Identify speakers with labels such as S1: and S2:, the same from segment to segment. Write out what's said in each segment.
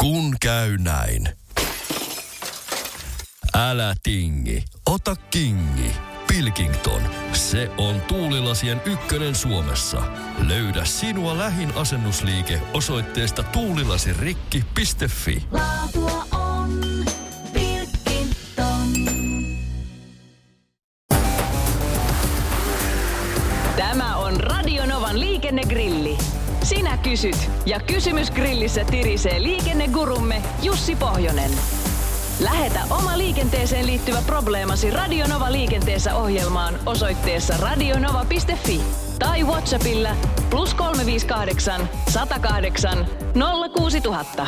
S1: Kun käy näin. Älä tingi, ota kingi. Pilkington, se on tuulilasien ykkönen Suomessa. Löydä sinua lähin asennusliike osoitteesta tuulilasirikki.fi.
S2: Laatua on Pilkington.
S3: Tämä on Radionovan liikennegrilli. Sinä kysyt ja kysymys grillissä tirisee liikennegurumme Jussi Pohjonen. Lähetä oma liikenteeseen liittyvä probleemasi Radionova liikenteessä ohjelmaan osoitteessa radionova.fi tai Whatsappilla plus 358 108 06000.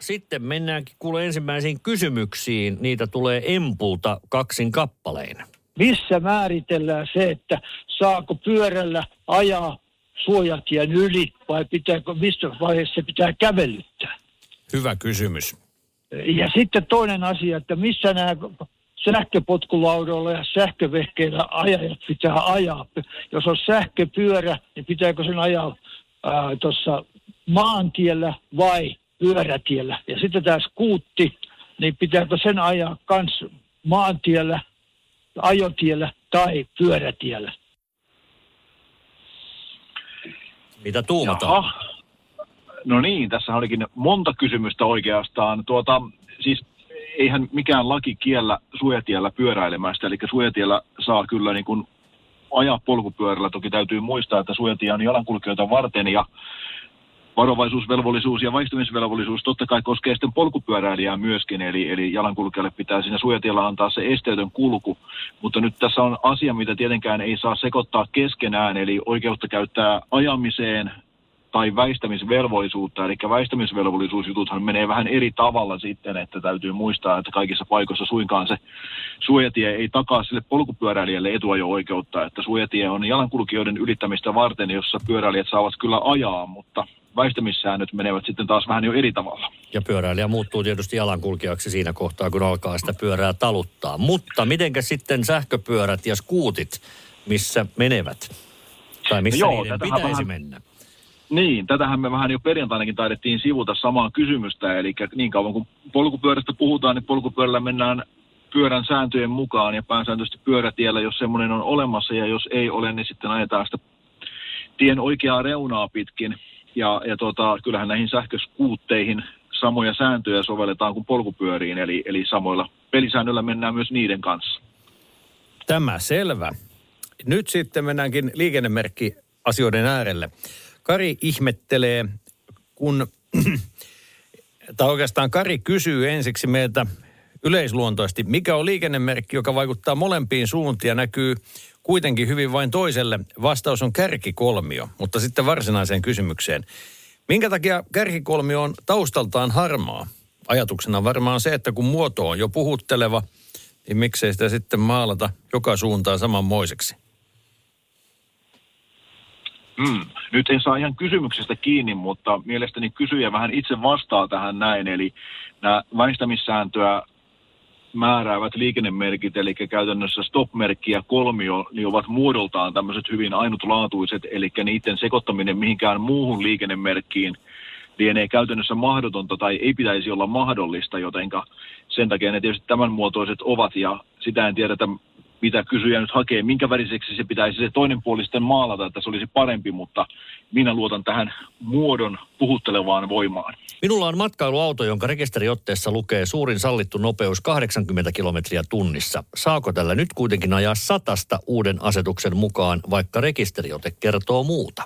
S4: Sitten mennäänkin kuule ensimmäisiin kysymyksiin. Niitä tulee Empulta kaksin kappaleen.
S5: missä määritellään se, että saako pyörällä ajaa suojatien yli vai pitääkö, mistä vaiheessa se pitää kävelyttää.
S4: Hyvä kysymys.
S5: Ja sitten toinen asia, että missä nämä sähköpotkulaudoilla ja sähkövehkeillä ajajat pitää ajaa. Jos on sähköpyörä, niin pitääkö sen ajaa tuossa maantiellä vai pyörätiellä. Ja sitten tämä skuutti, niin pitääkö sen ajaa kans maantiellä, ajotiellä tai pyörätiellä.
S4: Mitä tuumataan?
S6: Jaha. No niin, tässä olikin monta kysymystä oikeastaan. Tuota, siis eihän mikään laki kiellä suojatiellä pyöräilemästä, eli suojatiellä saa kyllä niin kuin ajaa polkupyörällä. Toki täytyy muistaa, että suojatie on jalankulkijoita varten ja varovaisuusvelvollisuus ja vaistumisvelvollisuus totta kai koskee sitten polkupyöräilijää myöskin, eli, eli jalankulkijalle pitää siinä suojatiellä antaa se esteetön kulku. Mutta nyt tässä on asia, mitä tietenkään ei saa sekoittaa keskenään, eli oikeutta käyttää ajamiseen tai väistämisvelvollisuutta. Eli väistämisvelvollisuusjututhan menee vähän eri tavalla sitten, että täytyy muistaa, että kaikissa paikoissa suinkaan se suojatie ei takaa sille polkupyöräilijälle etuajo-oikeutta, että suojatie on jalankulkijoiden ylittämistä varten, jossa pyöräilijät saavat kyllä ajaa, mutta väistämissäännöt menevät sitten taas vähän jo eri tavalla.
S4: Ja pyöräilijä muuttuu tietysti jalankulkijaksi siinä kohtaa, kun alkaa sitä pyörää taluttaa. Mutta mitenkä sitten sähköpyörät ja skuutit, missä menevät? Tai missä
S6: No joo,
S4: niiden pitäisi
S6: vähän-
S4: mennä?
S6: Niin, tätähän me vähän jo perjantainakin taidettiin sivuta samaa kysymystä, eli niin kauan kun polkupyörästä puhutaan, niin polkupyörällä mennään pyörän sääntöjen mukaan ja pääsääntöisesti pyörätiellä, jos semmoinen on olemassa ja jos ei ole, niin sitten ajetaan sitä tien oikeaa reunaa pitkin. Ja, ja tota, kyllähän näihin sähköskuutteihin samoja sääntöjä sovelletaan kuin polkupyöriin, eli, eli samoilla pelisäännöillä mennään myös niiden kanssa.
S4: Tämä selvä. Nyt sitten mennäänkin liikennemerkkiasioiden äärelle. Kari ihmettelee, kun, tai oikeastaan Kari kysyy ensiksi meiltä yleisluontoisesti, mikä on liikennemerkki, joka vaikuttaa molempiin suuntiin ja näkyy kuitenkin hyvin vain toiselle. Vastaus on kärkikolmio, mutta sitten varsinaiseen kysymykseen. Minkä takia kärkikolmio on taustaltaan harmaa? Ajatuksena varmaan se, että kun muoto on jo puhutteleva, niin miksei sitä sitten maalata joka suuntaan samanmoiseksi?
S6: Mm. Nyt en saa ihan kysymyksestä kiinni, mutta mielestäni kysyjä vähän itse vastaa tähän näin. Eli nämä väistämissääntöä määräävät liikennemerkit, eli käytännössä stop-merkki ja kolmio, niin ovat muodoltaan tämmöiset hyvin ainutlaatuiset, eli niiden sekoittaminen mihinkään muuhun liikennemerkkiin lienee käytännössä mahdotonta tai ei pitäisi olla mahdollista, jotenka sen takia ne tietysti tämän muotoiset ovat ja sitä en tiedetä, mitä kysyjä nyt hakee, minkä väriseksi se pitäisi se toinen puoli sitten maalata, että se olisi parempi, mutta minä luotan tähän muodon puhuttelevaan voimaan.
S4: Minulla on matkailuauto, jonka rekisteriotteessa lukee suurin sallittu nopeus 80 kilometriä tunnissa. Saako tällä nyt kuitenkin ajaa satasta uuden asetuksen mukaan, vaikka rekisteriote kertoo muuta?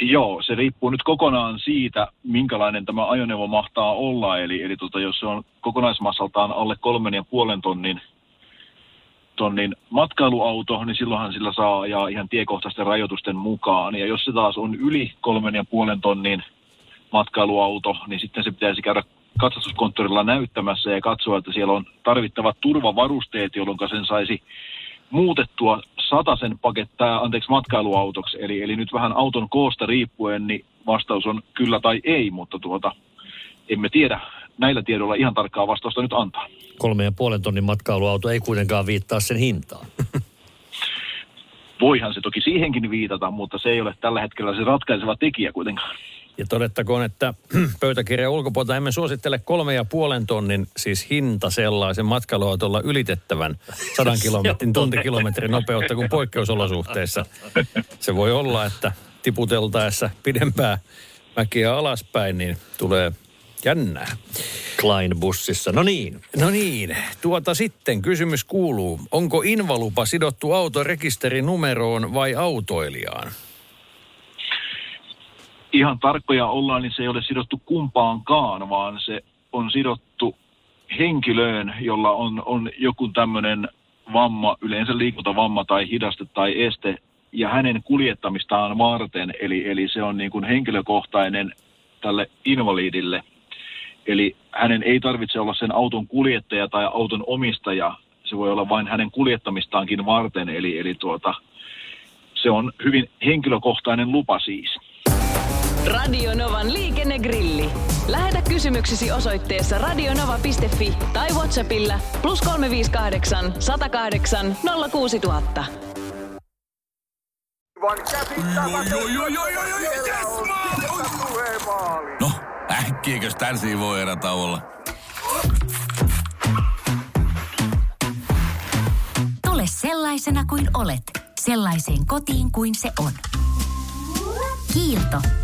S6: Joo, se riippuu nyt kokonaan siitä, minkälainen tämä ajoneuvo mahtaa olla. Eli, eli tota, jos se on kokonaismassaltaan alle kolmen ja puolen tonnin, tonnin matkailuauto, niin silloinhan sillä saa ajaa ihan tiekohtaisten rajoitusten mukaan. Ja jos se taas on yli kolmen ja puolen tonnin matkailuauto, niin sitten se pitäisi käydä katsastuskonttorilla näyttämässä ja katsoa, että siellä on tarvittavat turvavarusteet, jolloin sen saisi muutettua satasen pakettaa, anteeksi, matkailuautoksi. Eli, eli nyt vähän auton koosta riippuen, niin vastaus on kyllä tai ei, mutta tuota, emme tiedä näillä tiedoilla ihan tarkkaa vastausta nyt antaa.
S4: Kolme ja puolen tonnin matkailuauto ei kuitenkaan viittaa sen hintaan.
S6: Voihan se toki siihenkin viitata, mutta se ei ole tällä hetkellä se ratkaiseva tekijä kuitenkaan.
S4: Ja todettakoon, että pöytäkirjan ulkopuolelta emme suosittele kolme ja puolen tonnin siis hinta sellaisen matkailuautolla ylitettävän sadan kilometrin tuntikilometrin nopeutta kuin poikkeusolosuhteissa. Se voi olla, että tiputeltaessa pidempää mäkiä alaspäin, niin tulee jännää.
S2: Klein-bussissa. No niin.
S4: No niin, tuota sitten kysymys kuuluu, onko invalupa sidottu autorekisterinumeroon vai autoilijaan?
S6: Ihan tarkkoja ollaan, niin se ei ole sidottu kumpaankaan, vaan se on sidottu henkilöön, jolla on, on joku tämmöinen vamma, yleensä liikuntavamma tai hidaste tai este, ja hänen kuljettamistaan varten, eli, eli se on niin kuin henkilökohtainen tälle invalidille. Eli hänen ei tarvitse olla sen auton kuljettaja tai auton omistaja, se voi olla vain hänen kuljettamistaankin varten, eli, eli tuota, se on hyvin henkilökohtainen lupa siis.
S3: Radio Novan liikennegrilli. Lähetä kysymyksesi osoitteessa radionova.fi tai Whatsappilla plus 358 108 06000.
S7: No, äkkiäkös tän voi erä olla?
S8: Tule sellaisena kuin olet, sellaiseen kotiin kuin se on. Kiilto.